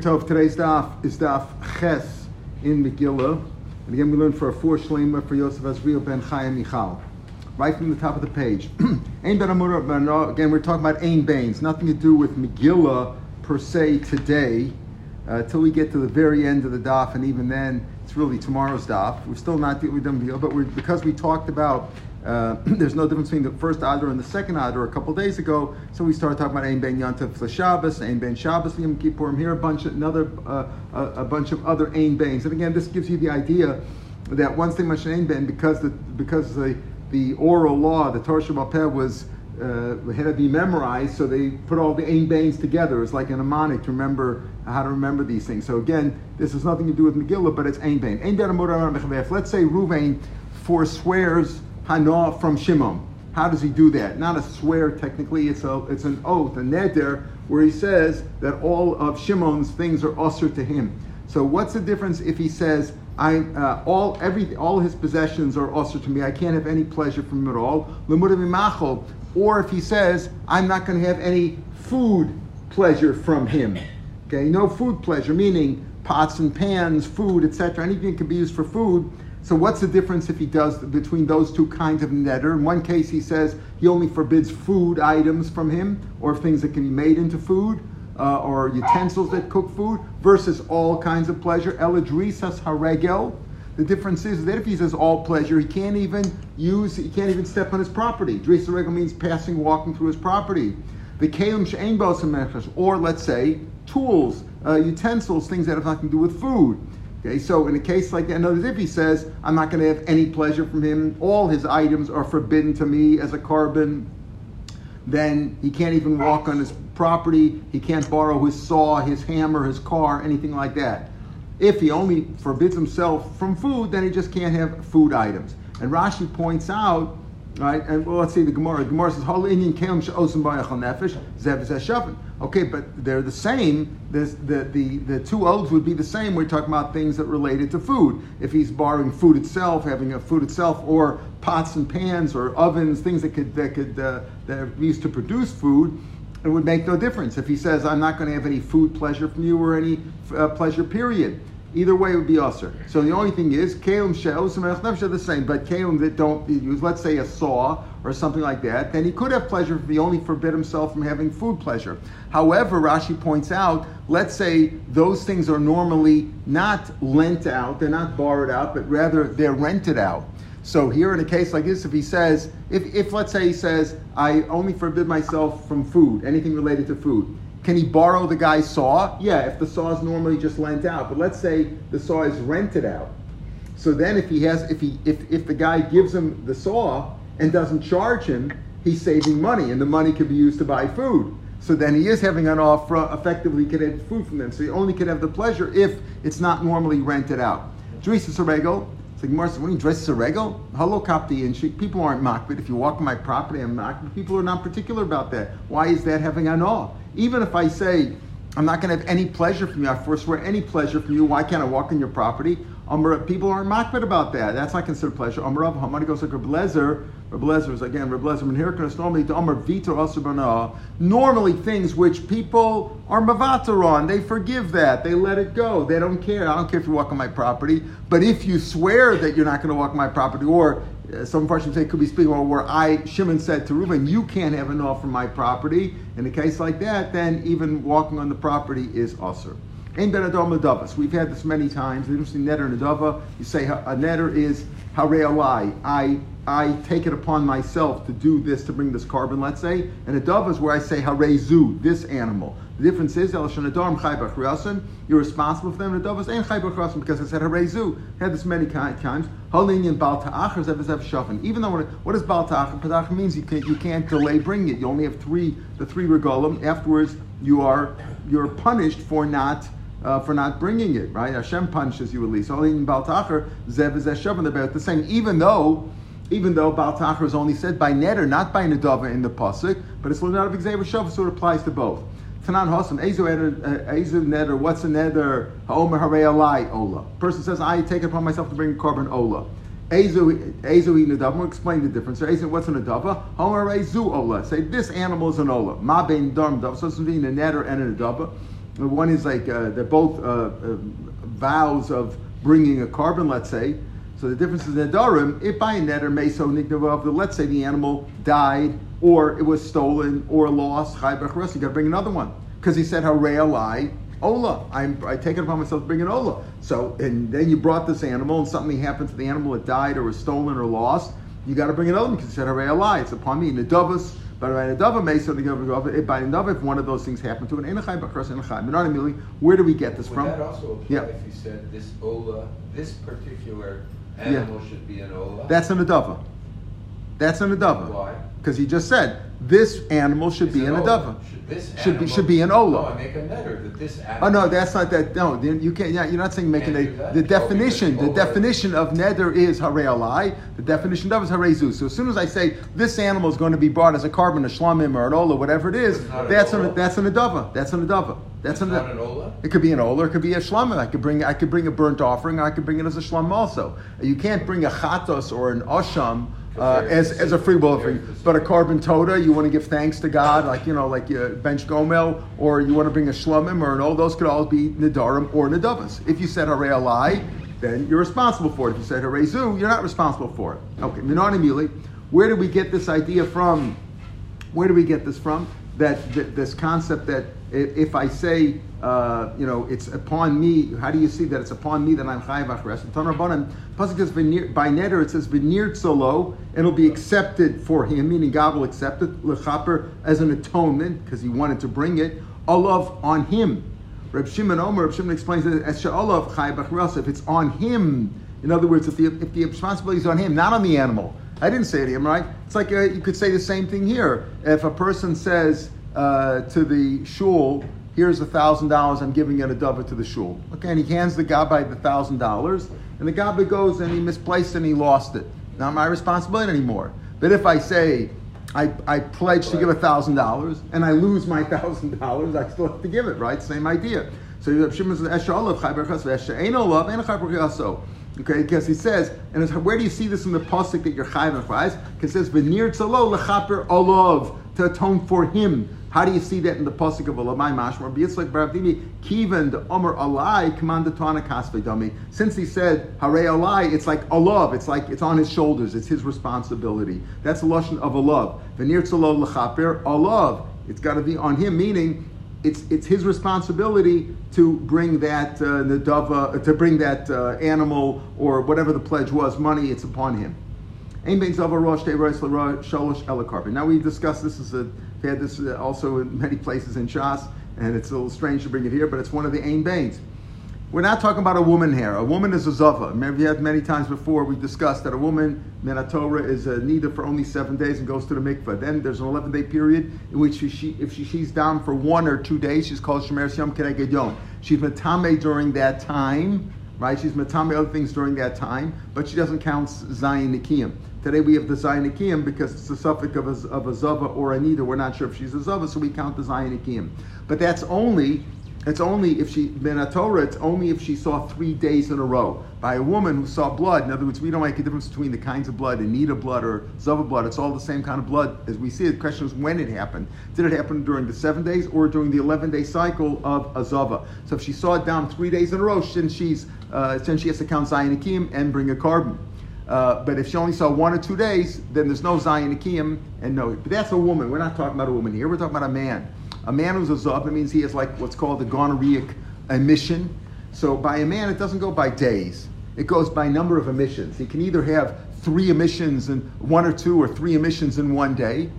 Tov, today's daf is daf Ches in Megillah. And again, we learn for a four shlema for Yosef Azriel ben Chaim Michal. Right from the top of the page. Ein ben again, we're talking about Ein Bains, nothing to do with Megillah per se today, uh, till we get to the very end of the daf, and even then, it's really tomorrow's daf. We're still not with them Megillah, but because we talked about uh, there's no difference between the first Adar and the second Adar a couple days ago. So we started talking about Ein Ben Yantav for Shabbos, Ein Ben Shabbos Yom Kippurim. Here a bunch of another uh, a, a, bunch of other Ein Bens. And again, this gives you the idea that once they mention Ein Ben, because the because the the oral law, the Torah Shabbat was uh, had to be memorized, so they put all the Ein Bains together. It's like a mnemonic to remember how to remember these things. So again, this has nothing to do with Megillah, but it's Ein Bain. Ein Let's say Ruvain forswears Hana from Shimon. How does he do that? Not a swear technically, it's a it's an oath, a neder, where he says that all of Shimon's things are usher to him. So what's the difference if he says I uh, all every all his possessions are usher to me. I can't have any pleasure from him at all. Or if he says I'm not going to have any food pleasure from him. Okay, no food pleasure, meaning pots and pans, food, etc. Anything can be used for food. So what's the difference if he does between those two kinds of neder? In one case, he says he only forbids food items from him, or things that can be made into food, uh, or utensils that cook food, versus all kinds of pleasure. Eladrisas haregel. The difference is that if he says all pleasure, he can't even use, he can't even step on his property. Drisa regel means passing, walking through his property. The kalim she'en or let's say tools, uh, utensils, things that have nothing to do with food. Okay, so in a case like that, other if he says, I'm not going to have any pleasure from him, all his items are forbidden to me as a korban, then he can't even walk on his property, he can't borrow his saw, his hammer, his car, anything like that. If he only forbids himself from food, then he just can't have food items. And Rashi points out, right, and well, let's see the Gemara. The Gemara says, Hol Indian Kelim She'osim Nefesh, Zev Okay, but they're the same. The, the, the two oaths would be the same. We're talking about things that related to food. If he's borrowing food itself, having a food itself, or pots and pans, or ovens, things that could that could uh, that are used to produce food, it would make no difference. If he says, "I'm not going to have any food pleasure from you or any uh, pleasure," period. Either way, it would be usher. So the only thing is, kalim she'os and are the same, but kalim that don't use, let's say, a saw or something like that, then he could have pleasure if he only forbid himself from having food pleasure. However, Rashi points out, let's say those things are normally not lent out, they're not borrowed out, but rather they're rented out. So here in a case like this, if he says, if, if let's say he says, I only forbid myself from food, anything related to food, can he borrow the guy's saw? Yeah, if the saw is normally just lent out. But let's say the saw is rented out. So then if he has if he if, if the guy gives him the saw and doesn't charge him, he's saving money, and the money could be used to buy food. So then he is having an offer, effectively could have food from them. So he only could have the pleasure if it's not normally rented out. Drisa Sarego, it's like Gemara says, when you dress Sarego, hello kapti, and people aren't mocked, but If you walk on my property, I'm makbid. People are not particular about that. Why is that having an awe? Even if I say, I'm not going to have any pleasure from you, I forswear any pleasure from you, why can't I walk on your property? people aren't makbid about that. That's not considered pleasure. Amarav Hamani goes like Reb Lezer. Reb Lezer is again Reb Lezer. When normally to Amar Vitor Normally things which people are mavatar on, they forgive that. They let it go. They don't care. I don't care if you walk on my property. But if you swear that you're not going to walk on my property, or Uh, some Farshim say could be speaking about where I Shimon said to Reuben, you can't have enough from my property. In a case like that, then even walking on the property is usher. Ein ben adam ledavas. We've had this many times. The interesting neder and adava. You say a neder is harei I I take it upon myself to do this to bring this korban. Let's say, and a dove is where I say harezu this animal. The difference is el shanadam chay You're responsible for them. And a dove is ein because I said harezu. Had this many times. Halinian bal ta'achar zev shafin. Even though what, is bal ta'achar? Ta'achar means you can't you can't delay bringing it. You only have three the three regalim. Afterwards, you are you're punished for not uh, for not bringing it, right? Hashem punishes you at least. In Baltacher, Zev is Eshav, they're the same. Even though, even though Baltacher is only said by Neder, not by Nadava in the Pasuk, but it's learned out of Xavier Shav, so it applies to both. Tanan Hosam, Ezu uh, Neder, what's a Neder? Haomer Harei Alai Ola. Person says, I take it upon myself to bring a korban Ola. Ezu Nadava, we'll explain the difference. So Ezu, what's a Nadava? Homer Ezu Ola. Say, this animal is an Ola. Ma Ben Darm Dav, so it's between a Neder and a Nadava. One is like uh, they're both uh, uh, vows of bringing a korban, let's say. So the difference is nedarim. If by a neder meso nigdavav, let's say the animal died, or it was stolen, or lost. Chai You got to bring another one because he said harei ola. I'm, I take it upon myself to bring an ola. So and then you brought this animal, and something happened to the animal. It died, or was stolen, or lost. You got to bring another one because he said harei. It's upon me. Nedavas. But by Nadava Mesa, by Nadava, if one of those things happened to an Enachai Bakras Enachai, not a where do we get this Would from? that also apply yeah. if you said this Ola, this particular animal yeah. should be an Ola? That's an Adava. That's an Adava. Why? Because he just said this animal should Is be an Adava. Should, be should be an Ola. No, I make a neder that this. Oh no, that's not that. No, you can't. Yeah, you're not saying making a. The oh, definition, the definition of neder is harei alai. The definition of is harei zu. So as soon as I say this animal is going to be brought as a korban, a shlamim or an ola, whatever it is, that's an, an that's an adava. That's an adava. That's an, an ola. It could be an ola. It could be a shlamim. I could bring. I could bring a burnt offering. I could bring it as a shlam also. You can't bring a chatos or an osham uh, as, as a free will offering. But a korban toda, you want to give thanks to God, like you know, like your bench gomel, or you want to bring a shlomim, or all those could all be nidarim or nidavas. If you said harei alai, then you're responsible for it. If you said harei zu, you're not responsible for it. Okay, minani mili. Where do we get this idea from? Where do we get this from? That, that this concept that if I say, uh, you know, it's upon me, how do you see that it's upon me that I'm chayiv achres? And Tanrabanan, Pasuk says by neder, it says vinir solo, and it'll be accepted for him, meaning God will accept it, lechaper, as an atonement, because he wanted to bring it, olav on him. Reb Shimon Omer, Reb Shimon explains that as she'olav chayiv achres, if it's on him, in other words, if the, if the responsibility is on him, not on the animal. I didn't say it to him, right? It's like uh, you could say the same thing here. If a person says, uh, to the shul, here's a thousand dollars, I'm giving it a dover to the shul. Okay, and he hands the gabbai the thousand dollars, and the gabbai goes and he misplaced and he lost it. Not my responsibility anymore. But if I say, I, I pledge to give a thousand dollars and I lose my thousand dollars, I still have to give it, right? Same idea. So Shimon says, Okay, because he says, and where do you see this in the pasuk that you're chayv and Because it says, "V'nir tzalo lechaper olov to atone for him." How do you see that in the pasuk of Olamai Mashmar? B'yitzlik Baravdimi Kivan the Omer Alai Commandatana Kasvedami. Since he said Hare Alai, it's like Olav. It's like it's on his shoulders. It's his responsibility. That's a lashon of Olav. V'nir tzalo lechaper Olav. It's got to be on him, meaning it's it's his responsibility to bring that uh, nadava, to bring that uh, animal or whatever the pledge was, money. It's upon him. Now we discussed this as a had this uh, also in many places in Shas, and it's a little strange to bring it here, but it's one of the Ain Bains. We're not talking about a woman here. A woman is a zava. Remember, we had many times before we discussed that a woman, Minatorah, is a nida for only seven days and goes to the mikveh. Then there's an 11 day period in which she, she, if she, she's down for one or two days, she's called Shemer Keneged Yom. She's matame during that time, right? She's matame other things during that time, but she doesn't count Zion Nikiyim. Today we have the Zayin because it's the suffix of a, of a Zava or a Nida. We're not sure if she's a Zava, so we count the Zayin But that's only it's only if she Torah. It's only if she saw three days in a row by a woman who saw blood. In other words, we don't make a difference between the kinds of blood, Anita blood or Zava blood. It's all the same kind of blood as we see. The question is when it happened. Did it happen during the seven days or during the eleven day cycle of a Zava? So if she saw it down three days in a row, since she's uh, since she has to count Zayin and bring a korban. Uh, but if she only saw one or two days, then there's no Zion Akiyim and no. But that's a woman. We're not talking about a woman here. We're talking about a man. A man who's a Zav, it means he has like what's called a gonorrheic emission. So by a man, it doesn't go by days. It goes by number of emissions. He can either have three emissions in one or two or three emissions in one day,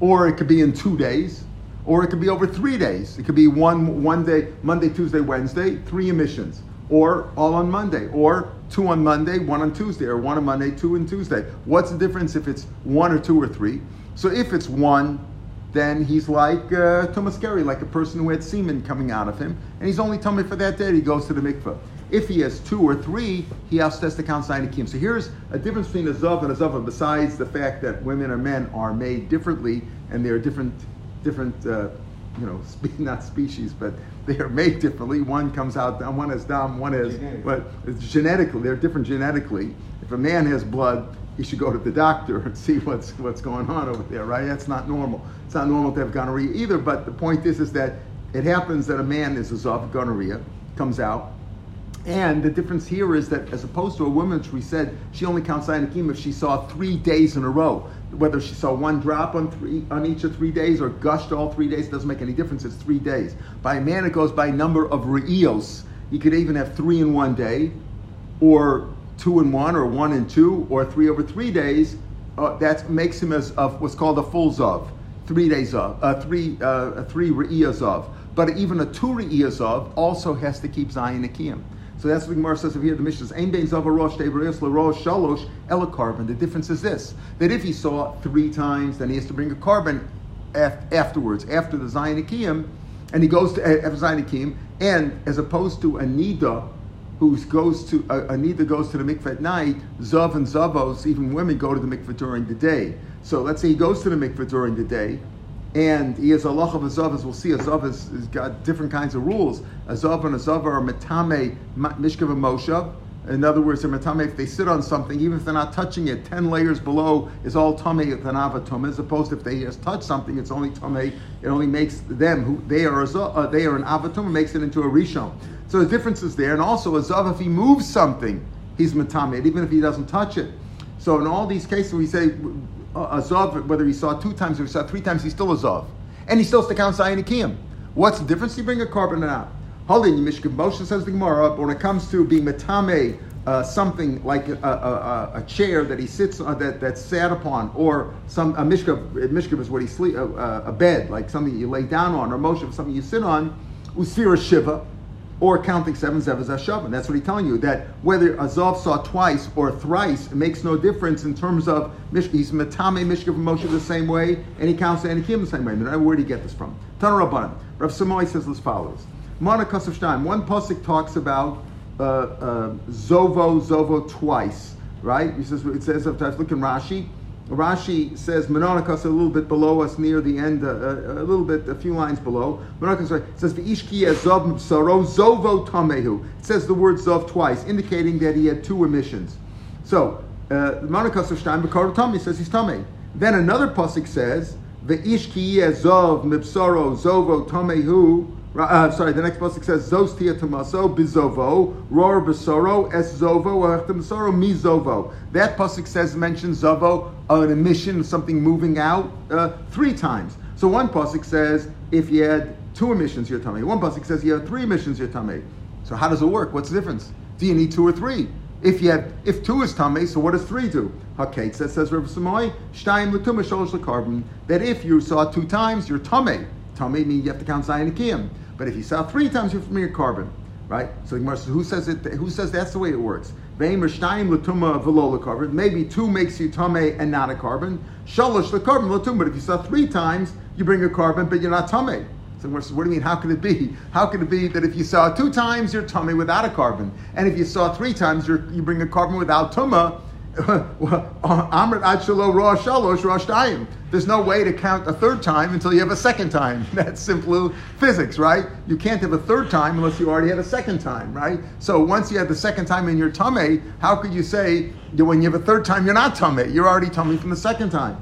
or it could be in two days, or it could be over three days. It could be one one day, Monday, Tuesday, Wednesday, three emissions or all on Monday, or two on Monday, one on Tuesday, or one on Monday, two on Tuesday. What's the difference if it's one or two or three? So if it's one, then he's like uh, Thomas Gary, like a person who had semen coming out of him, and he's only tummy for that day. He goes to the mikveh. If he has two or three, he has to count Sainikim. So here's a difference between a Zav and a Zav, besides the fact that women and men are made differently and they're different, different, uh, you know, spe- not species, but they are made differently. One comes out, one is dumb, one is, but it's genetically, they're different genetically. If a man has blood, he should go to the doctor and see what's what's going on over there, right? That's not normal. It's not normal to have gonorrhea either. But the point is, is that it happens that a man is a Zav gonorrhea, comes out, and the difference here is that as opposed to a woman, which we said she only counts Zayin if she saw three days in a row. Whether she saw one drop on three on each of three days or gushed all three days, doesn't make any difference. It's three days. By a man, it goes by number of re'ios. You could even have three in one day, or two in one, or one in two, or three over three days. Uh, that makes him as of what's called a full zav, three days of, uh, three uh, three re'ios of. But even a two re'ios of also has to keep Zayin Akiyim. So that's what Gemara says over here. The Mishnah says, "Ein bein zav rosh rosh shalosh ela korban." The difference is this: that if he saw three times, then he has to bring a korban af- afterwards, after the akiyim, and he goes to zayin akiyim, and as opposed to a nida who goes to uh, a, a nida goes to the mikveh at night, zav and zavos, even women go to the mikveh during the day. So let's say he goes to the mikveh during the day and he a lach of a zav, as we'll see. A zav has, has got different kinds of rules. A zav and a zav are metame mishkav and moshav. In other words, they're metame if they sit on something, even if they're not touching it, ten layers below is all tame tanav As opposed to if they just touch something, it's only tame. It only makes them who they are uh, they are an avatum, makes it into a rishon. So the difference is there, and also a zav if he moves something, he's metame, even if he doesn't touch it. So in all these cases, we say a Zav, whether he saw two times or he saw three times, he's still a Zav. And he still has to count Zayin Akiyim. What's the difference? You bring a korban or not. Holding Mishkan Moshe says the Gemara, but when it comes to being Matame, uh, something like a, a, a, chair that he sits on, that, that's sat upon, or some a mishkav, mishkav is what he sleep, a, a, bed, like something you lay down on, or moshe something you sit on, usfira shiva, or counting seven zevas ashavim. That's what he's telling you. That whether Azov saw twice or thrice, it makes no difference in terms of he's matame mishkav Moshe the same way, and he counts Anakim the same way. Where did he get this from? Tana Rabbanim. Rav Samoy says as follows: Monakas of. One pasuk talks about uh, uh, zovo zovo twice, right? He says it says. Look in Rashi. Rashi says Menonikas a little bit below us near the end, uh, uh, a little bit, a few lines below. Menonikas says V'ishki zov msaro zovo tamehu. It says the word zov twice, indicating that he had two emissions. So uh, Menonikas of Bekar Tame says he's tame. Then another pasuk says V'ishki zov mipsaro zovo tamehu. Uh, sorry, the next pasuk says Zos tia tamaso bizovo ror besoro es zovo masoro mi zovo. That pasuk says mentions zovo an emission, something moving out uh, three times. So one pasuk says if you had two emissions, your tummy. One pasuk says you have three emissions, your tummy. So how does it work? What's the difference? Do you need two or three? If you have, if two is tummy, so what does three do? Okay, that says Rav Samoy, shtayim l'tumah sholosh. That if you saw two times, you're tummy. Tummy means you have to count zayin akiyim. But if you saw three times, you're from your korban, right? So who says it? Who says that's the way it works? Maybe two makes you tame and not a korban. Shalosh the korban latum. But if you saw three times, you bring a korban, but you're not tame. So what do you mean? How could it be? How could it be that if you saw two times, you're tummy without a korban, and if you saw three times, you you bring a korban without tuma? There's no way to count a third time until you have a second time. That's simple physics, right? You can't have a third time unless you already had a second time, right? So once you had the second time in your tummy, how could you say that when you have a third time you're not tummy? You're already tummy from the second time.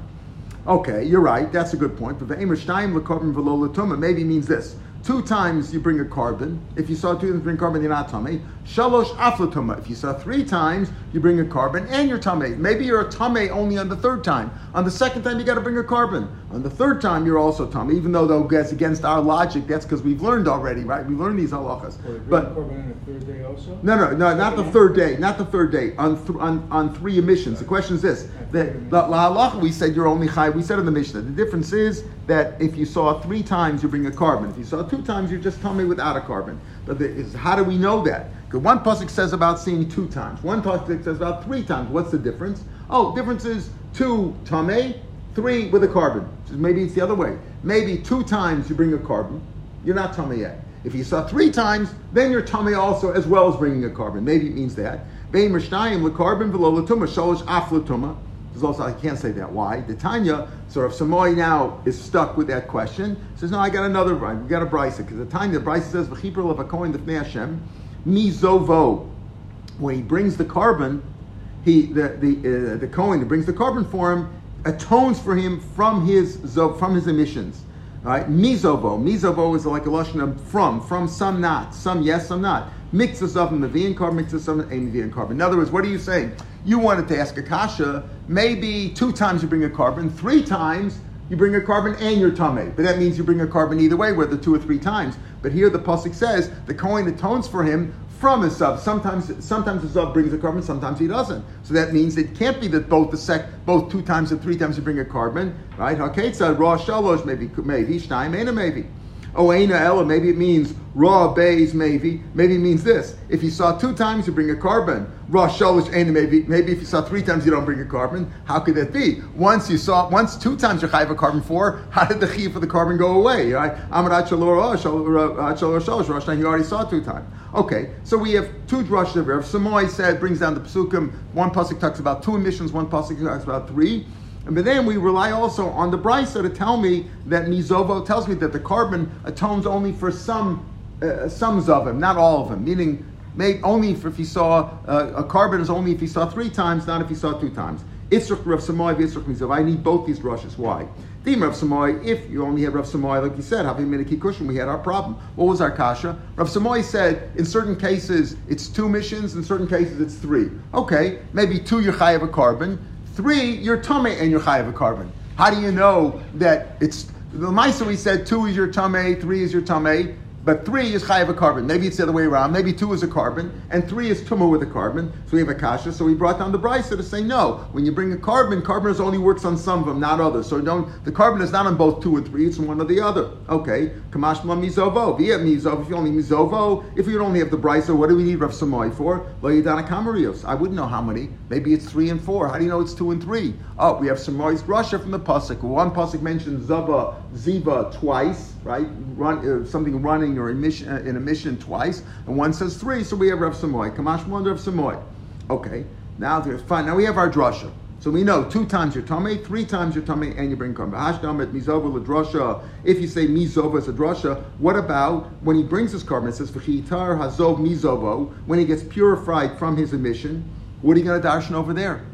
Okay, you're right. That's a good point. But maybe means this. Two times you bring a korban. If you saw two times bring korban, you're not tummy. Shalosh aflatuma. If you saw three times, you bring a korban and you're tummy. Maybe you're a tummy only on the third time. On the second time, you got to bring a korban. On the third time, you're also tummy. Even though though that's against our logic, that's because we've learned already, right? We learned these halachas. But korban on the third day also. No, no, no, not the third day. Not the third day. On th- on, on three emissions. The question is this: that la halacha we said you're only high. We said in the Mishnah. The difference is that if you saw three times, you bring a korban. If you saw two times, you're just tummy without a korban. But the, is, how do we know that? Because one pasuk says about seeing two times. One pasuk says about three times. What's the difference? Oh, difference is two tame, three with a korban. Maybe it's the other way. Maybe two times you bring a korban, you're not tame yet. If you saw three times, then you're tame also as well as bringing a korban. Maybe it means that. Vein the korban below latuma shalosh af latuma. There's also I can't say that. Why? The Tanya, so if Samoy now is stuck with that question, says, No, I got another we got a brisa, because the Tanya, the brisa says, V'chipr of a coin the Hashem, mizovo. When he brings the korban, he the the uh, the Cohen that brings the korban for him atones for him from his from his emissions. Right? Mizovo. Mizovo is like a lashon of from, from some not, some yes, some not. Mixes of the Nevi'an korban, mixes of a Nevi'an korban. In other words, what are you saying? You wanted to ask Akasha, maybe two times you bring a korban, three times you bring a korban and your tame. But that means you bring a korban either way, whether two or three times. But here the pasuk says the Kohen atones for him from his sub. Sometimes, sometimes the sub brings a korban, sometimes he doesn't. So that means it can't be that both the sec, both two times and three times you bring a korban, right? Okay, so raw shalosh maybe maybe shtaim ain't a maybe. Oh, Aina Ella, maybe it means raw bays, maybe. Maybe it means this. If you saw two times, you bring a korban. Raw shalish Aina, maybe. Maybe if you saw three times, you don't bring a korban. How could that be? Once you saw, once two times you have a korban four, how did the chi for the korban go away? Right? Amarat shalor shalish, you already saw two times. Okay, so we have two drushes of Rav Samoy said, brings down the psukim. One pasuk talks about two emissions, one pasuk talks about three. But then we rely also on the brisa to tell me that Mizovo tells me that the korban atones only for some uh, some of them, not all of them. Meaning, only if he saw uh, a korban is only if he saw three times, not if he saw two times. Itzrach Rav Samoy, Itzrach Mizov. I need both these rushes. Why? Theme Rav Samoy, if you only have Rav Samoy, like you said, having Miniki cushion, we had our problem. What was our kasha? Rav Samoy said, in certain cases it's two missions, in certain cases it's three. Okay, maybe two you have a korban, Three, your tummy and your chayav a korban. How do you know that it's the Maisa we said two is your tummy, three is your tummy, but three is chayav a korban. Maybe it's the other way around. Maybe two is a korban, and three is tumah with a korban. So we have a kasha. So we brought down the brisa to say no. When you bring a korban, korban only works on some of them, not others. So don't. The korban is not on both two or three. It's on one or the other. Okay. Kamash mizovo. Via mizov. If you only mizovo, if you only have the brisa, what do we need Rav Samoy for? Lo yidana kamarios. I wouldn't know how many. Maybe it's three and four. How do you know it's two and three? Oh, we have Samoy's Russia from the pasuk. One pasuk mentions zava ziva twice right? Run, uh, something running or emission, uh, in a mission twice, and one says three, so we have Rav Samoy. Kamash Wonder of Samoy. Okay, now there's fine. Now we have our drasha. So we know two times your tummy, three times your tummy, and you bring korban. Hashdam at mizova l'drasha. If you say mizova is a drasha, what about when he brings his korban? It says v'chitar hazov mizovo. When he gets purified from his emission, what are you going to darshan over there?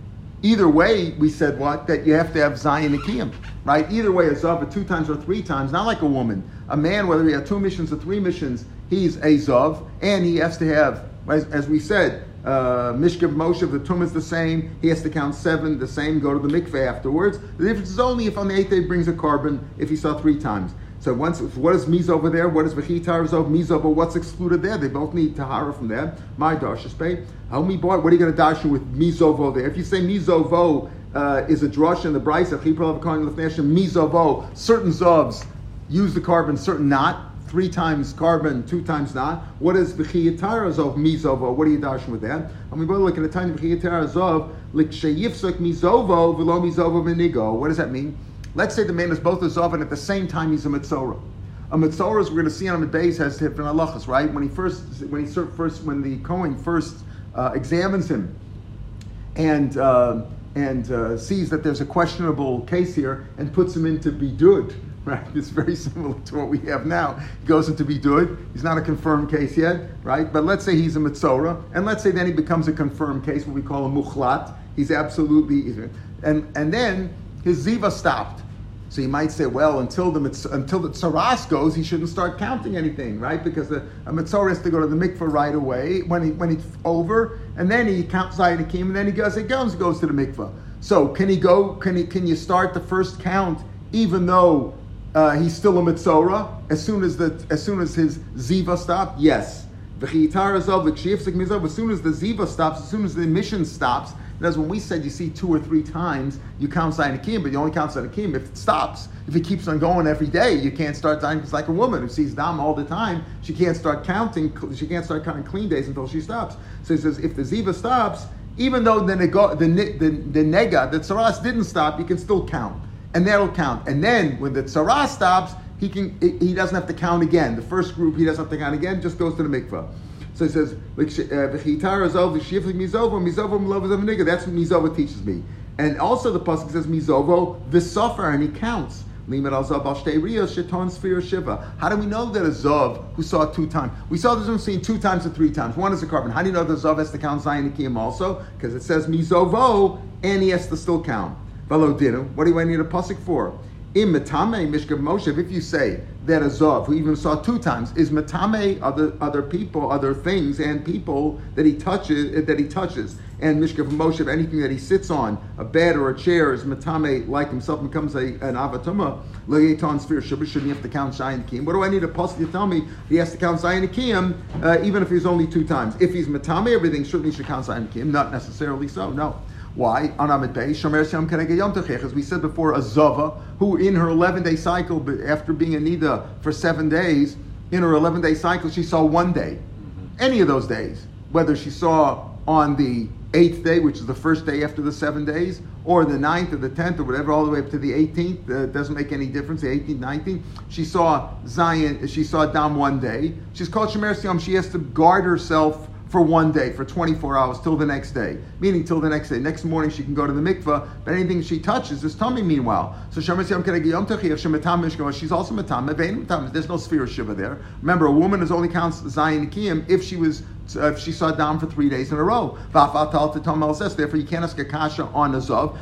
Either way, we said what? That you have to have Zion Nikiyim, right? Either way, a Zav two times or three times, not like a woman. A man, whether he had two missions or three missions, he's a Zav, and he has to have, as, as we said, uh, Mishkav Moshe, the Tum is the same. He has to count seven, the same, go to the mikveh afterwards. The difference is only if on the eighth day brings a korban, if he saw three times. So once, what is Miz over there? What is V'chitar Zov? Miz over, what's excluded there? They both need Tahara from there. My Darsha Spay. How me boy, what are you going to dash with Mizovo there? If you say Mizovo uh, is a drush in the Bryce of Chipra of Mizovo, certain Zovs use the korban, certain not. Three times korban, two times not. What is v'chiyatara zov mizovo? What are you dashing with that? And we both look at a tiny v'chiyatara zov likshayifsuk mizovo v'lo mizovo v'nigo. What does that mean? Let's say the man is both a Zav and at the same time he's a Mitzorah. A Mitzorah, we're going to see on the base, has different halachas, right? When he first, when he first, when the Kohen first uh, examines him and uh, and uh, sees that there's a questionable case here and puts him into bidud, right? It's very similar to what we have now. He goes into bidud. He's not a confirmed case yet, right? But let's say he's a mitzora, and let's say then he becomes a confirmed case, what we call a muchlat. He's absolutely, and and then his ziva stopped. So you might say, well, until the until the tsaras goes, he shouldn't start counting anything, right? Because the a mitzora has to go to the mikveh right away when he when it's over, and then he counts zayin and then he goes, he goes, goes to the mikveh. So can he go? Can he? Can you start the first count even though uh, he's still a mitzora as soon as the as soon as his ziva stopped? Yes. As soon as the ziva stops, as soon as the emission stops, that's when we said you see two or three times, you count Zainakim, but you only count Zainakim if it stops. If it keeps on going every day, you can't start Zainakim. It's like a woman who sees Dam all the time. She can't start counting, she can't start counting clean days until she stops. So he says, if the Ziva stops, even though the, nego, the, the, the nega, the tsaras didn't stop, you can still count. And that'll count. And then when the tsaras stops, he can he doesn't have to count again. The first group he doesn't have to count again, just goes to the mikvah. So he says, uh, "V'chitar azov v'shiflik mizovo mizovo milovazav nigga." That's what mizovo teaches me. And also the pasuk says mizovo v'sofer, and he counts. How do we know that a Zav who saw two times? We saw this one seen two times or three times. One is a korban. How do you know the Zav has to count Kiyam also? Because it says Mizovo and he has to still count. Velo What do I need a pasuk for? In Matame Mishka Moshe, if you say that a Zov, who even saw two times, is Matame other other people, other things and people that he touches that he touches. And Mishka Moshe, anything that he sits on, a bed or a chair, is Matame like himself becomes a, an Avatuma, Legeton Sphere Shubba, shouldn't have to count Shayin Kiyim? What do I need a post to tell me he has to count Shayin Kiyim, uh, even if he's only two times? If he's Matame, everything certainly should count Shayin Kiyim, not necessarily so, no. Why? On Bey, Shomer Siyam Keneged Yom Techech, as we said before, a Zava, who in her 11 day cycle, but after being a Nida for seven days, in her 11 day cycle, she saw one day. Any of those days, whether she saw on the eighth day, which is the first day after the seven days, or the ninth or the tenth or whatever, all the way up to the 18th, uh, doesn't make any difference, the 18th, 19th. She saw Zion, she saw Dam one day. She's called Shemer Siyam, she has to guard herself for one day, for 24 hours, till the next day. Meaning till the next day. Next morning she can go to the mikveh, but anything she touches is tummy meanwhile. So she's also matam. There's no sphere of shiva there. Remember, a woman is only counts zayin kiyim if she was if she saw down for three days in a row. Therefore, you can't ask a kasha on a zov.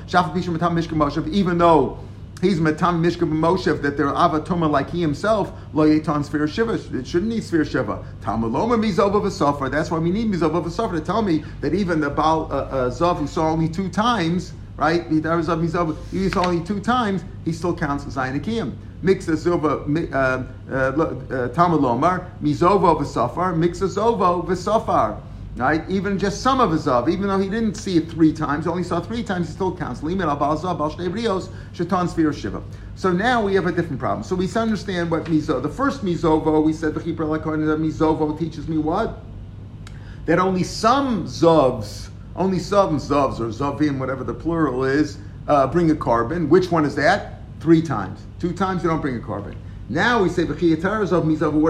Even though he's matam mishka b'moshev that they're avatuma like he himself lo yetan sphere shiva. It shouldn't need sphere shiva. Tamaloma mizova v'sofar. That's why we need mizova v'sofar to tell me that even the Baal uh, uh, Zav who saw only two times, right? He saw only two times. He still counts as Zayin Mix a zova uh, uh, uh, tamalomar mizova v'sofar. Mix a zovo v'sofar. Right? Even just some of his Zav, even though he didn't see it three times, only saw three times, he still counts. So now we have a different problem. So we understand what Mizo. The first Mizovo, we said the Hebrew Mizovo teaches me what? That only some Zavs, only some Zavs or Zavim, whatever the plural is, uh, bring a korban. Which one is that? Three times. Two times you don't bring a korban. Now we say. What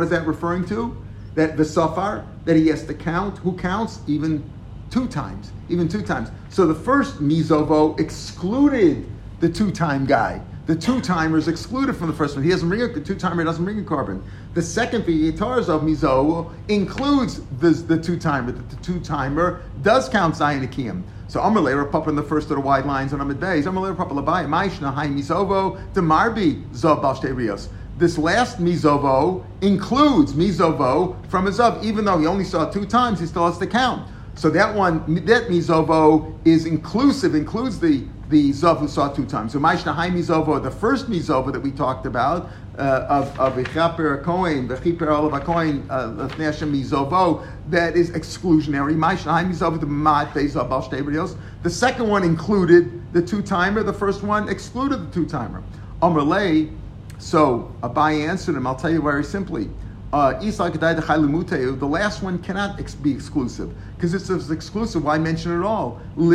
is that referring to? That the safar that he has to count. Who counts? Even two times. Even two times. So the first mizovo excluded the two-time guy. The two-timer is excluded from the first one. He doesn't bring a the two-timer doesn't bring a korban. The second guitars of mizo includes the, the two-timer. The, the two-timer does count Akiyim. So Amalei Papa in the first of the wide lines on Amid Beis. Amalei Papa Labai Maishna Hai Mizovo Demarbi Balshtei Rios this last Mizovo includes Mizovo from his Azov, even though he only saw two times, he still has to count. So that one, that Mizovo is inclusive, includes the the Zov who saw two times. So Maishna Hai Mizovo, the first Mizovo that we talked about, uh, of of Ichaper Kohen, the Chiper Olav Kohen, Lefnesha Mizovo, that is exclusionary. Maishna Hai Mizovo, the Mat Bezav Al The second one included the two timer. The first one excluded the two timer. Amrlay so Abai answered him. I'll tell you very simply. Uh, the last one cannot ex- be exclusive because it's exclusive. Why mention it all? Uh, uh,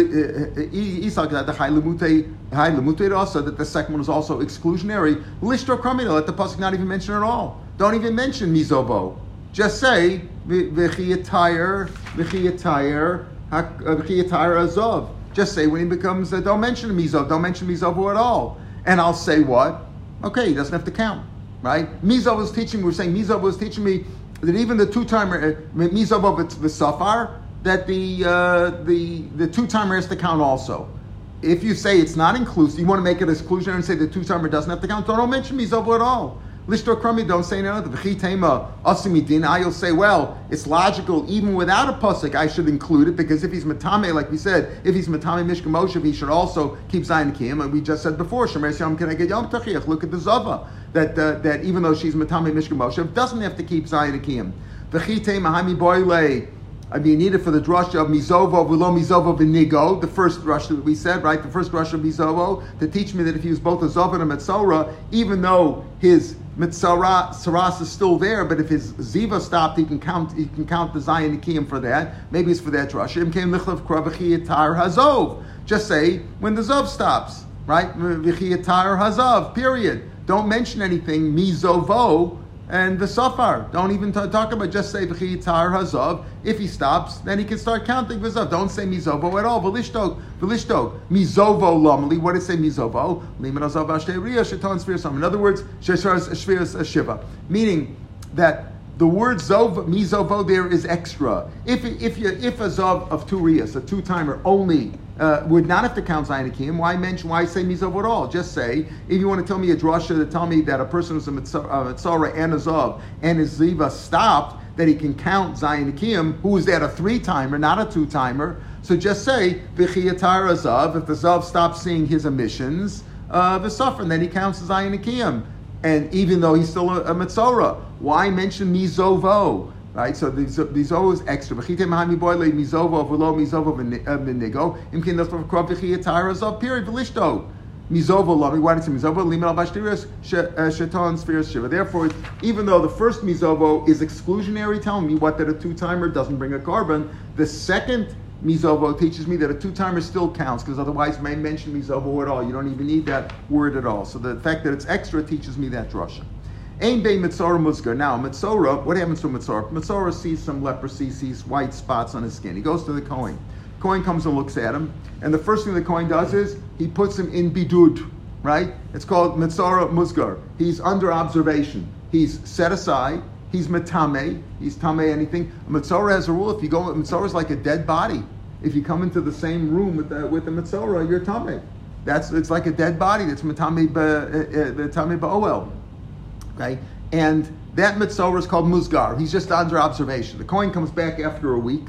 that the second one is also exclusionary. Let the pasuk not even mention it all. Don't even mention mizovo. Just say v'chiyatayir v'chiyatayir v'chiyatayir azov. Just say when he becomes. Uh, don't mention mizov. Don't mention mizovo at all. And I'll say what Okay, he doesn't have to count, right? Mizov was teaching, we were saying Mizov was teaching me that even the two timer, uh, Mizov of the Safar, that the, uh, the, the two timer has to count also. If you say it's not inclusive, you want to make it exclusionary and say the two timer doesn't have to count, don't mention Mizov at all. Lishtor Krami, don't say of the V'chitema Asimidin. You'll say, well, it's logical, even without a Pusik, I should include it, because if he's Matame, like we said, if he's Matame Mishka Moshev, he should also keep Zayin Kim. And we just said before, can I get Yom? Look at the Zava, that, uh, that even though she's Matame Mishka Moshev, doesn't have to keep Zayin Kim. V'chitema Hami Boile. I mean, you need it for the drasha of Mizovo, Vilo Mizovo Vinigo, the first drasha that we said, right? The first drasha of Mizovo, to teach me that if he was both a Zov and a Metzora, even though his Mitzara Saras is still there, but if his Ziva stopped, he can count he can count the Zion Nikim for that. Maybe it's for that drasha. came Hazov. Just say when the Zov stops, right? Hazov, period. Don't mention anything, Mizovo and the safar. Don't even t- talk about just say v'chiyitar hazav. If he stops, then he can start counting v'zav. Don't say mizovo at all. V'lishtog, v'lishtog. Mizovo lomli. What does it say mizovo? Liman hazav ashtei sheton In other words, sheshar shiva. Meaning that the word zov mizovo there is extra. If if you if a zov of two riyas, a two timer only uh, would not have to count Zayin Why mention? Why say Mizov at all? Just say if you want to tell me a drasha to tell me that a person who's a mitzora and a zav and his ziva stopped, that he can count Zayin Akiyim, who is that a three timer, not a two timer. So just say V'chiyatara zav. If the zav stops seeing his emissions, uh, the suffer, and then he counts Zayin Akiyim. And even though he's still a, a mitzora, why mention Mizovo? Right, so these these always extra. V'chite mahami boy le mizovo v'lo mizovo v'nigo. Uh, Imkin das v'krov v'chiyatara zav period v'lishto. Mizovo lami, why did it say Mizovo? Limal bashtiris uh, shetan spheres shiva. Therefore, even though the first Mizovo is exclusionary, telling me what that a two timer doesn't bring a korban, the second Mizovo teaches me that a two timer still counts because otherwise may mention Mizovo at all. You don't even need that word at all. So the fact that it's extra teaches me that drasha. Ain Bay Mitzora Musgar. Now, Mitzora, what happens to Mitzora? Mitzora sees some leprosy, sees white spots on his skin. He goes to the Kohen. Kohen comes and looks at him, and the first thing the Kohen does is he puts him in bidud, right? It's called Mitzora Musgar. He's under observation. He's set aside. He's metame. He's tame anything. Mitzora has a rule. If you go, Mitzora is like a dead body. If you come into the same room with the with the Mitzora, you're tame. That's it's like a dead body. That's metame uh, uh, the tame ba'oel. Okay, and that mitzora is called musgar. He's just under observation. The Kohen comes back after a week,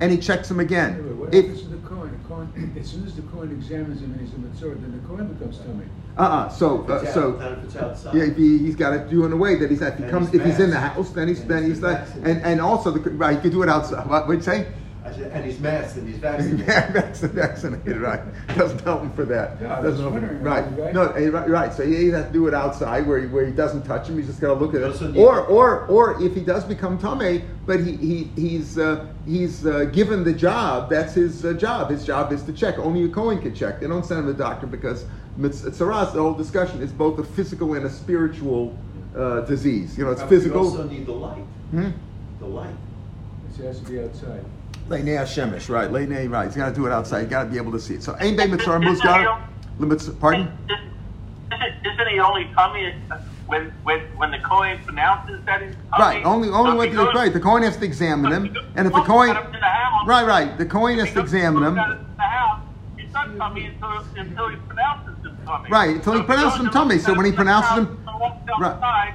and he checks him again. Wait, wait, what If- happens to the Kohen? The Kohen? As soon as the Kohen examines him and he's a mitzora, then the Kohen becomes tummy. uh-uh. So, uh, It's so out- not if it's outside. Yeah, if he, he's got to do in a way that he's if he comes he's if he's in the house, then he's And then he's he's like and and also the right he could do it outside. What would you say? I said, and he's masked and he's vaccinated. vaccinated, vaccinated, right? Doesn't help him for that. Yeah, doesn't help him. wondering, Right? right? No, eh, right, right. So he has to do it outside where he, where he doesn't touch him. He's just got to look at You it. also need- Or or or if he does become tame, but he he he's uh, he's uh, given the job. That's his uh, job. His job is to check. Only a Cohen can check. They don't send him to the doctor because mitzaras. The whole discussion is both a physical and a spiritual uh, disease. You know, it's But physical. You also need the light. Hmm? The light. It has to be outside. Leinei Hashemish, right? Leinei, right? He's got to do it outside. You got to be able to see it. So, Ein Bei Mitzora Musgar, limits. Pardon? Isn't, he only tummy when when when the Kohen pronounces that he's? Right. Only, only he the right. The Kohen has to examine him, and if the Look Kohen, at him in the house. right, right, the Kohen has to examine him. at it in the house, he's not tummy until, until he pronounces him tummy. Right, until he pronounces him tummy. So when he it in the pronounces him- right.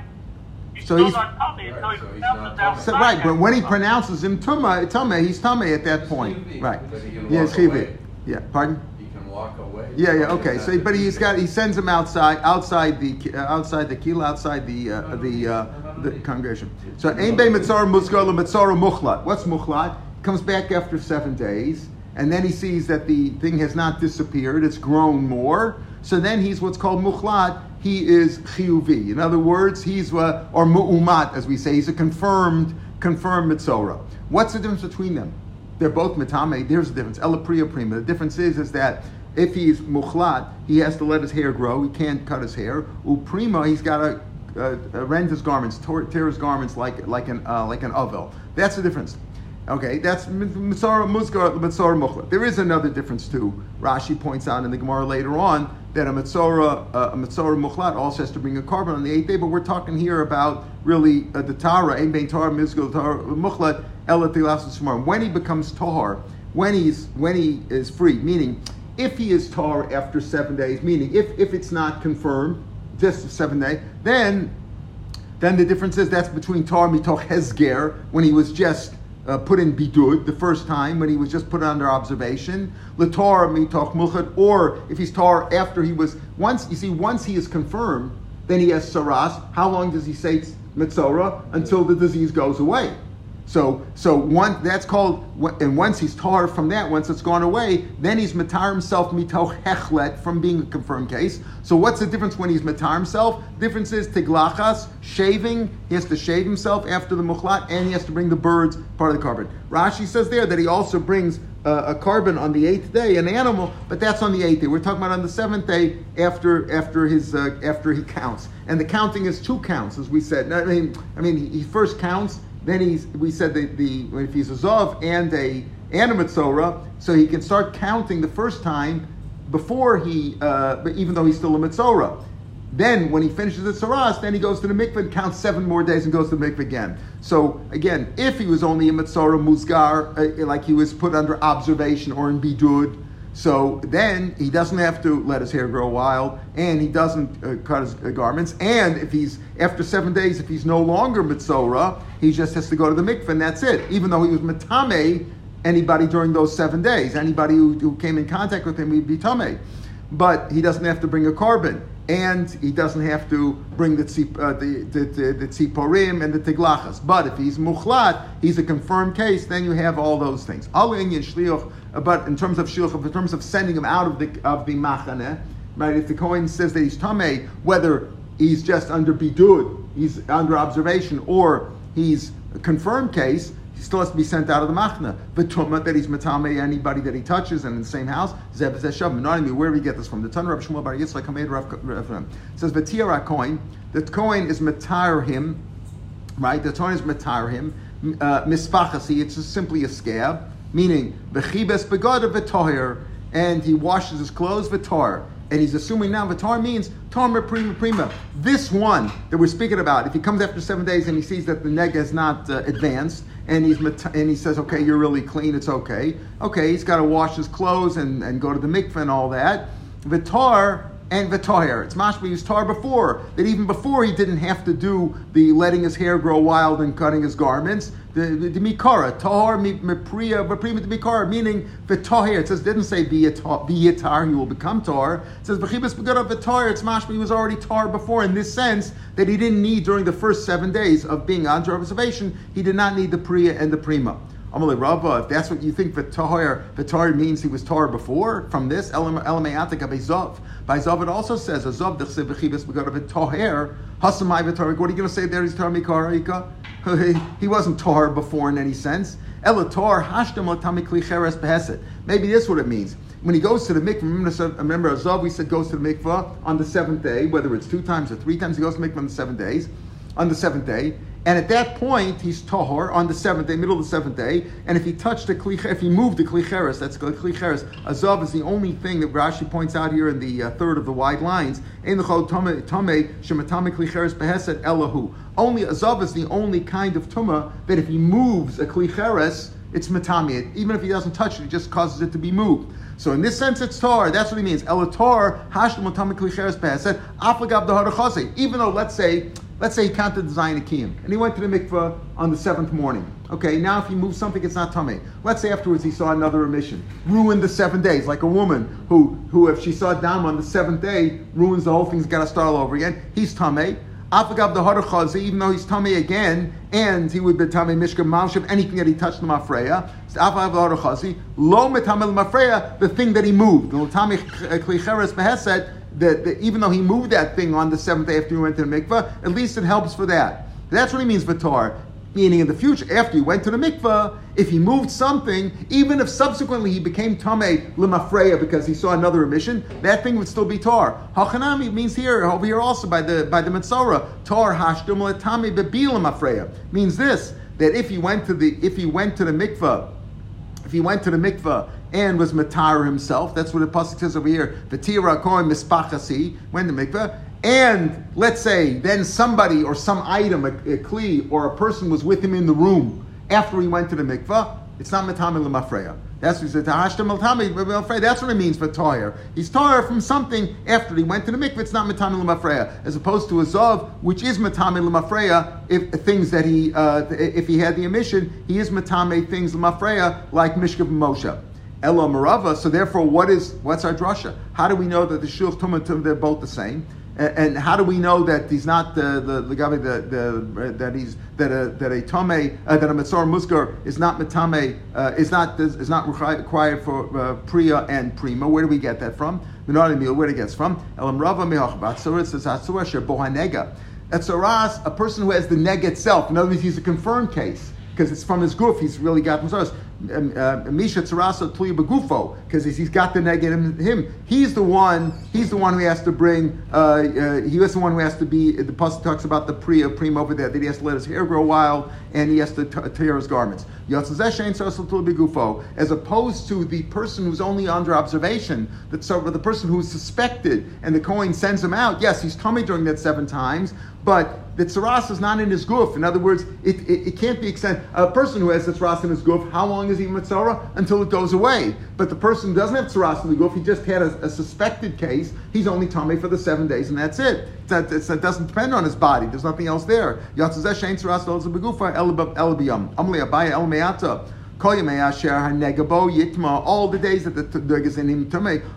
Outside, he's So he's- not tummy until Right, he so he's not So, right, but when he pronounces him tuma, tame, he's tame at that point. Chivi, Right. he can Yeah, walk it's Yeah. Pardon? He can walk away. Yeah, yeah, okay. So, but to he's be got he sends him outside, outside the uh, outside the kila, outside the uh, the uh, the congregation. So, ein bei mitzora musgar mitzora muchlat. What's muchlat? Comes back after seven days, and then he sees that the thing has not disappeared; it's grown more. So then he's what's called muchlat. He is chiyuvi. In other words, he's uh, or mu'umat, as we say. He's a confirmed confirmed mitzora. What's the difference between them? They're both mitame. There's the difference. Ela priya prima. The difference is, is that if he's muchlat, he has to let his hair grow. He can't cut his hair. Uprima, he's got to uh, uh, rend his garments, tear, tear his garments like like an uh, like an ovel. That's the difference. Okay, that's mitzara muskar mitzara muchlat. There is another difference too. Rashi points out in the Gemara later on that a mitzora a mitzora muchlat also has to bring a korban on the eighth day. But we're talking here about really uh, the tara ein bein tara mizgal tara muchlat ela tilas tomorrow. When he becomes tahar, when he's when he is free, meaning if he is tar after seven days, meaning if if it's not confirmed, just seven days, then then the difference is that's between tar mitoch hezger when he was just uh, put in bidud the first time when he was just put under observation, latar mitoch mulchad, or if he's tar after he was once you see once he is confirmed, then he has saras. How long does he say mitzora until the disease goes away? So, so one that's called, and once he's tar from that, once it's gone away, then he's matar himself mitoch hechlet from being a confirmed case. So, what's the difference when he's matar himself? Difference is tiglachas, shaving. He has to shave himself after the muchlat, and he has to bring the birds part of the korban. Rashi says there that he also brings uh, a korban on the eighth day, an animal, but that's on the eighth day. We're talking about on the seventh day after after his uh, after he counts, and the counting is two counts, as we said. I mean, I mean, he first counts. Then he's, we said that the if he's a zov and a and a mitzora, so he can start counting the first time before he, uh, even though he's still a mitzora. Then when he finishes the saras, then he goes to the mikveh and counts seven more days and goes to the mikveh again. So again, if he was only a mitzora musgar, uh, like he was put under observation or in bidud, So then he doesn't have to let his hair grow wild, and he doesn't uh, cut his uh, garments. And if he's after seven days, if he's no longer mitzora, he just has to go to the mikveh, and that's it. Even though he was mitame, anybody during those seven days, anybody who, who came in contact with him, he'd be tame. But he doesn't have to bring a korban, and he doesn't have to bring the tzip, uh, the, the, the, the tziporim and the tiglachas. But if he's muchlat, he's a confirmed case, then you have all those things. Al inyan shliach, uh, but in terms of shliach, in terms of sending him out of the of the machaneh, right? If the Kohen says that he's tame, whether he's just under bidud, he's under observation, or he's a confirmed case, he still has to be sent out of the machna. But tumah that he's matame anybody that he touches and in the same house, zeb zeshav. Not only where we get this from? The Tan Rav Shmuel Bar Yitzchak Hamed Rav says v'tiyara coin. The coin is matar him, right? The Torah is matar him. Uh, Mispachasi, it's just simply a scab, meaning v'chibes begada v'toher, and he washes his clothes v'tor. And he's assuming now v'tor means tar prima prima. This one that we're speaking about, if he comes after seven days and he sees that the neg has not uh, advanced, and he's and he says, okay, you're really clean, it's okay. Okay, he's got to wash his clothes and, and go to the mikveh and all that. Vitar and Vitoyer. It's mashma used tar before, that even before he didn't have to do the letting his hair grow wild and cutting his garments. The, mikara, tahar, mipriya, miprima to mikara, meaning v'toher. It says, didn't say v'yitar, he will become tar. It says, v'chibas begada v'toher, it's mashma, he was already tar before in this sense that he didn't need during the first seven days of being under observation, he did not need the priya and the prima. Amalei Rava, uh, if that's what you think V'toher, V'toher means he was tar before, from this, Elameatik Abezov. By Zav it also says, Azov Dechsev V'chibes Begad V'toher, Hasamai V'toher. What are you going to say there? He's tar? He wasn't tar before in any sense. Elator Hashtem Latami Kli Cheres Beheset. Maybe this is what it means when he goes to the mikvah, remember, remember Azov, we said goes to the mikvah on the seventh day, whether it's two times or three times, he goes to the mikvah on the seven days, on the seventh day. And at that point, he's tahor on the seventh day, middle of the seventh day. And if he touched the kli, if he moved the klicheres, that's klicheres. Azav is the only thing that Rashi points out here in the uh, third of the wide lines. The elahu. Only azav is the only kind of tuma that if he moves a klicheres, it's matami. Even if he doesn't touch it, it just causes it to be moved. So in this sense, it's tar. That's what he means. Elator hashlam matame klicheres beheset afagav dahar Even though, let's say Let's say he counted the Zion Akiyim, and he went to the mikveh on the seventh morning. Okay, now if he moves something, it's not tummy. Let's say afterwards he saw another emission, ruined the seven days, like a woman who, who if she saw dam on the seventh day, ruins the whole thing's got to start all over again. He's tummy. Afagav the Harachazi, even though he's tummy again, and he would be tummy mishka malshav, anything that he touched the mafreya. Afagav the Harachazi, lo metamel mafreya, the thing that he moved. The latami klicheres that, even though he moved that thing on the seventh day after he went to the mikveh, at least it helps for that. That's what he means vatar. Meaning in the future, after he went to the mikveh, if he moved something, even if subsequently he became tameh limafreya because he saw another emission, that thing would still be tar. Hachanami means here over here also by the by the mitzora tar hashdum letame bebi limafreya means this that if he went to the if he went to the mikveh, if he went to the mikveh and was matar himself. That's what the pasuk says over here. V'tira kohen mispachasi went to mikveh. And let's say then somebody or some item, a, a kli or a person was with him in the room after he went to the mikveh. It's not matami lemafreya. That's what he said. That's what it means for toyer. He's toyer from something after he went to the mikveh. It's not matami lemafreya, as opposed to a zov, which is matami lemafreya. If things that he, uh, if he had the emission, he is matame things lemafreya like mishkav Moshe. Ella Marava. So therefore, what is what's our drasha? How do we know that the shulch tum they're both the same? And, how do we know that he's not the the the, the, the that he's that a that a tome uh, that a mitzvah muskar is not mitame uh, is not is not required for uh, priya and prima? Where do we get that from? Minari meal. Where it gets from? Elam Rava says atzura bohanega. Etzaras, a person who has the neg itself. In other words, he's a confirmed case because it's from his goof. He's really got uh, Misha Tzarasa Tluya Begufo, because he's got the negative him. He's the one. He's the one who has to bring. Uh, uh, he was the one who has to be. The pasuk talks about the priya prim over there that he has to let his hair grow wild and he has to t- tear his garments. As opposed to the person who's only under observation, that so the person who's suspected, and the Kohen sends him out. Yes, he's tummy during that seven times, but the tzaras is not in his goof. In other words, it, it, it can't be extended. A person who has the tzaras in his goof, how long is he mitzvah? Until it goes away. But the person who doesn't have tzaras in the goof, he just had a, a suspected case, he's only tummy for the seven days, and that's it. That, it doesn't depend on his body. There's nothing else there. Tzaras l'ol begufa el biyam. Amli abaya el promessa All the days that the dog is in him.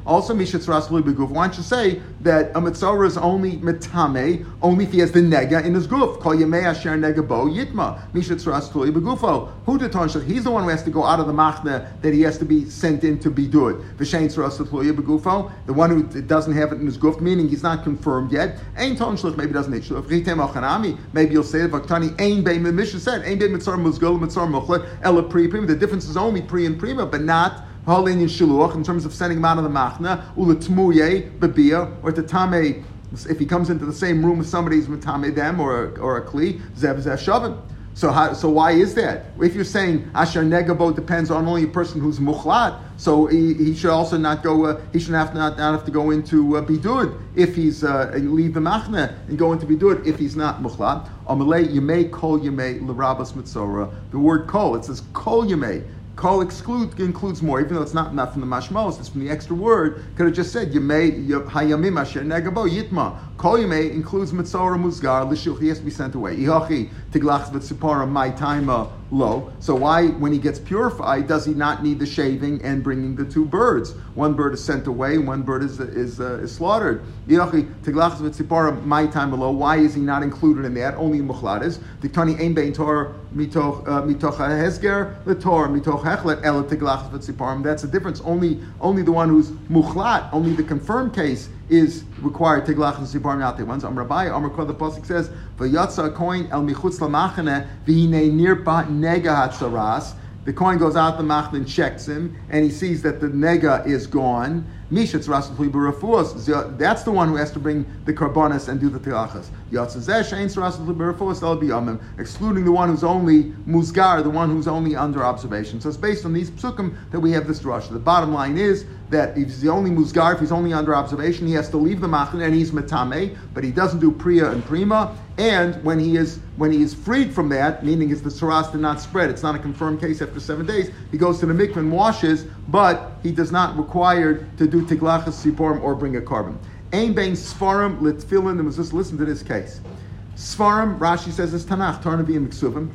Also, mishat rasli beguf. Why don't you say that a mitzvah is only metame only if he has the nega in his goof? Kol yemei asher negabo yitma mishat rasli begufo. Who detonshach? He's the one who has to go out of the machna that he has to be sent in to be do it. V'shein rasli begufo. The one who doesn't have it in his goof, meaning he's not confirmed yet. Ein tonshach maybe doesn't need shluch. Ritem achanami. Maybe you'll say vaktani ein bein. Mishnah said ein bein mitzvah muzgol mitzvah muchlet ela pri the difference is only pre and prima, but not halin and shiluach in terms of sending him out of the machna, ulatmuye, babia, or tatame, if he comes into the same room with somebody who's matame them or, or a kli, zev zev shavim. So, how, so why is that? If you're saying Asher Negabo depends on only a person who's mukhlat, so he, he should also not go. Uh, he should have to not, not have to go into uh, bidud if he's uh, leave the machna and go into bidud if he's not mukhlat. Amalei yemei kol yemei l'rabas mitzora. The word kol it says kol yemei. Kol exclude includes more, even though it's not not from the mashmos, it's from the extra word. Could have just said yemei hayamim asher negabo yitma. Kol yemei includes mitzora muzgar l'shul. He has to be sent away. Ihachi tiglach v'tzipara my time low. So why, when he gets purified, does he not need the shaving and bringing the two birds? One bird is sent away, one bird is is, uh, is slaughtered. My time low. Why is he not included in that? Only muchladas. Diktani ein bein Torah mitoch uh, hesger the Torah mitoch hechlet el tiglach v'tziparim. That's the difference. Only only the one who's muchlat, only the confirmed case is required tiglach and siparim not the ones. Am Rabbi Amar the pasuk says v'yatsa coin el michutz lamachane v'hine nirpa nega hatzaras. The Kohen goes out the machne and checks him, and he sees that the nega is gone. That's the one who has to bring the karbonis and do the tilachas. Excluding the one who's only musgar, the one who's only under observation. So it's based on these psukim that we have this drush. The bottom line is that if he's the only musgar, if he's only under observation, he has to leave the machne and he's metame, but he doesn't do priya and prima. And when he is when he is freed from that, meaning is the saras did not spread, it's not a confirmed case after seven days, he goes to the mikvah and washes, but he does not require to do tiglachas siporim or bring a korban. Ain bein svarim litfilin, and just listen to this case. Svarim, Rashi says, is Tanakh, Tarnavim Ksuvim.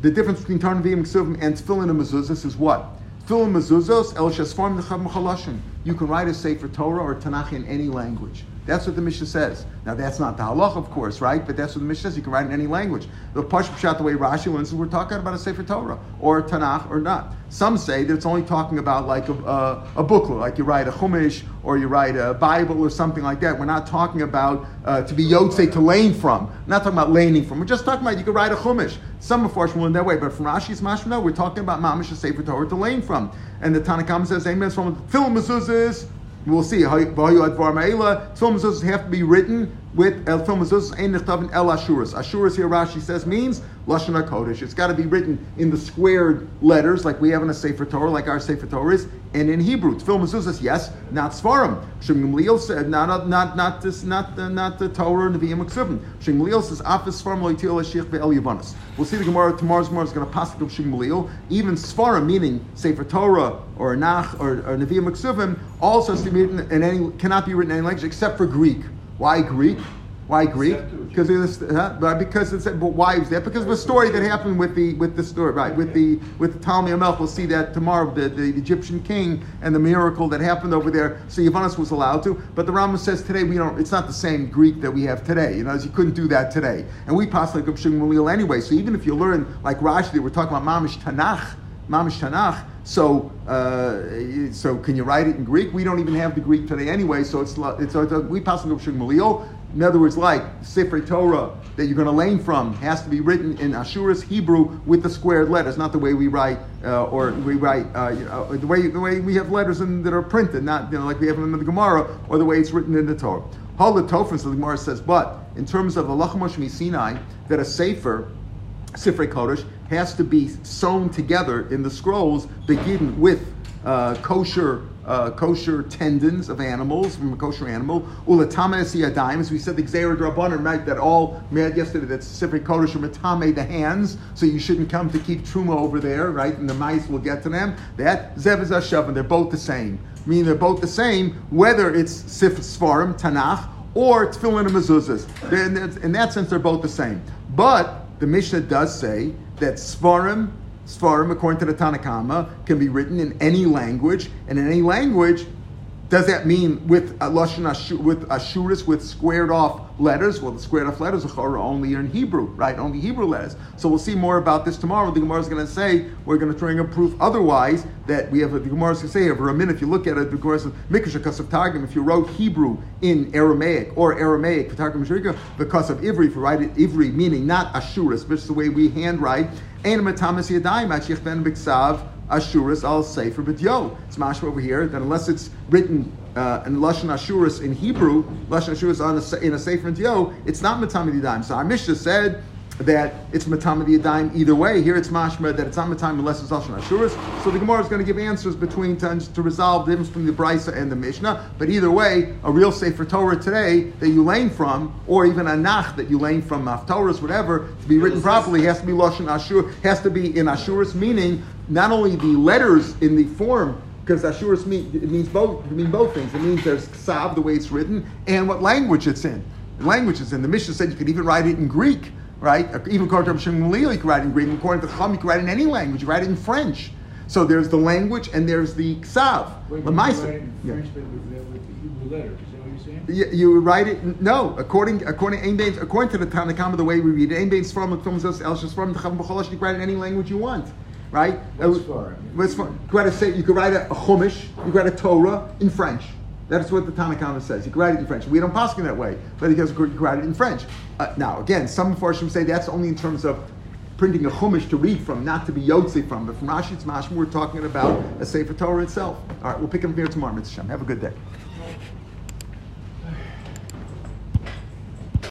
The difference between Tarnavim Ksuvim and tefillin and mezuzahs is what? Tefillin mezuzos el shasfarm nechab You can write a sefer Torah or Tanakh in any language. That's what the Mishnah says. Now that's not the halach, of course, right? But that's what the Mishnah says. You can write in any language. The Pash Pshat, the way Rashi learns, we're talking about a Sefer Torah or Tanakh or not. Some say that it's only talking about like a, a, a booklet, like you write a Chumash or you write a Bible or something like that. We're not talking about uh, to be Yotze to lane from. We're not talking about laning from. We're just talking about you can write a Chumash. Some of will learn that way, but from Rashi's Mashma, no, we're talking about Mamish Sefer Torah to lane from. And the Tanakhama says, Amen from Phil Mezuzahs, We'll see. Film mezuzahs have to be written with El Film mezuzahs ein El Ashuras. Ashuras here Rashi says means lashon kodesh. It's got to be written in the squared letters like we have in a Sefer Torah, like our Sefer Torah is, and in Hebrew. Film mezuzahs, yes, not Svarim. Shem Gamliel said not not not this not the not the Torah and the V'yim Ksuvim. Shem Gamliel says afis Svarim loitil Ashich ve'el Yavanas. We'll see the Gemara tomorrow's Gemara is going to pass the Shem Gamliel. Even Svarim, meaning Sefer Torah or Nach or, or Nevi'im Ksuvim, also has to be written in any cannot be written in any language except for Greek. Why Greek? Why Greek? Because it's huh? because it's but why is that? Because of a story that happened with the with the story right with the with the Ptolemy Melch. We'll see that tomorrow. The, the Egyptian king and the miracle that happened over there. So Yavanis was allowed to, but the Rambam says today we don't. It's not the same Greek that we have today. You know, you couldn't do that today, and we pass like Malil anyway. So even if you learn like Rashi, we're talking about Mamish Tanakh, Mamish Tanakh. So, uh, so can you write it in Greek? We don't even have the Greek today anyway. So it's it's, it's we pass like Malil. In other words, like Sefer Torah that you're going to lane from has to be written in Ashuras Hebrew with the squared letters, not the way we write uh, or we write uh, you know, the way the way we have letters in, that are printed, not you know like we have them in the Gemara or the way it's written in the Torah. Halatofin, so the Gemara says, but in terms of the Lachmosh Sinai, that a Sefer Sifrei Kodesh has to be sewn together in the scrolls, begin with uh, kosher uh, kosher tendons of animals from a kosher animal. Ulatame yadayim, as we said, the gzeira drabanan, right? That all we had yesterday. That's specific kodesh matame the hands, so you shouldn't come to keep truma over there, right? And the mice will get to them. That zev is hashav, and they're both the same. Meaning they're both the same, whether it's sif svarim tanach or tefillin and mezuzahs. That- in that sense, they're both the same. But the Mishnah does say that svarim, svarim, according to the Tanakhama, can be written in any language, and in any language, does that mean with a lashon with ashuris with squared off letters? Well, the squared off letters are only in Hebrew, right? Only Hebrew letters. So we'll see more about this tomorrow. The Gemara is going to say we're going to try and prove otherwise that we have. A, the Gemara is going to say over a minute. If you look at it, the Gemara says of Targum. If you wrote Hebrew in Aramaic or Aramaic for Targum because of Ivri, write it Ivri, meaning not ashuris, which is the way we handwrite. And matamas yadayim achich ben biksav Ashuris al Sefer B'Dyo. It's mashma over here that unless it's written uh, in Lashon Ashuris in Hebrew, Lashon Ashuris on a, in a Sefer B'Dyo, it's not Matamid Yadayim. So our Mishnah said that it's matam of the Yadayim either way. Here it's mashma that it's not Matamid unless it's Lashon Ashuris. So the Gemara is going to give answers between to, to resolve the difference between the Brisa and the Mishnah. But either way, a real Sefer Torah today that you lane from, or even a Nach that you lane from Haftorahs, whatever, to be written properly has to be Lashon Ashur, has to be in Ashuris, meaning not only the letters in the form, because Ashuris mean, it means both, it means both things. It means there's Ksav, the way it's written, and what language it's in. The language it's in. The Mishnah said you could even write it in Greek, right? Even according to Rav Shimon you could write in Greek. According to Chum, you could write in any language. You write it in French. So there's the language and there's the Ksav. Wait, you Lamaisa. write it in Yeah. French, but with, the- with the Hebrew letters, is that what you're saying? You, you write it no according according Ein according to the Tanakhama the way we read it Ein Bein Sfarim L'Kfum Zos El Shesfarim T'Chavim B'Cholosh you can write it in any language you want right What's Uh, Sfarim? what's Sfarim? you could write a you could write a, a Chumash you could write a Torah in French that's what the Tanakhama says you can write it in French we don't pass in that way but because you can write it in French uh, now again some Farshim say that's only in terms of printing a chumash to read from, not to be yotze from. But from Rashi, it's mashma, we're talking about a Sefer Torah itself. All right, we'll pick up here tomorrow, Shem. Have a good day.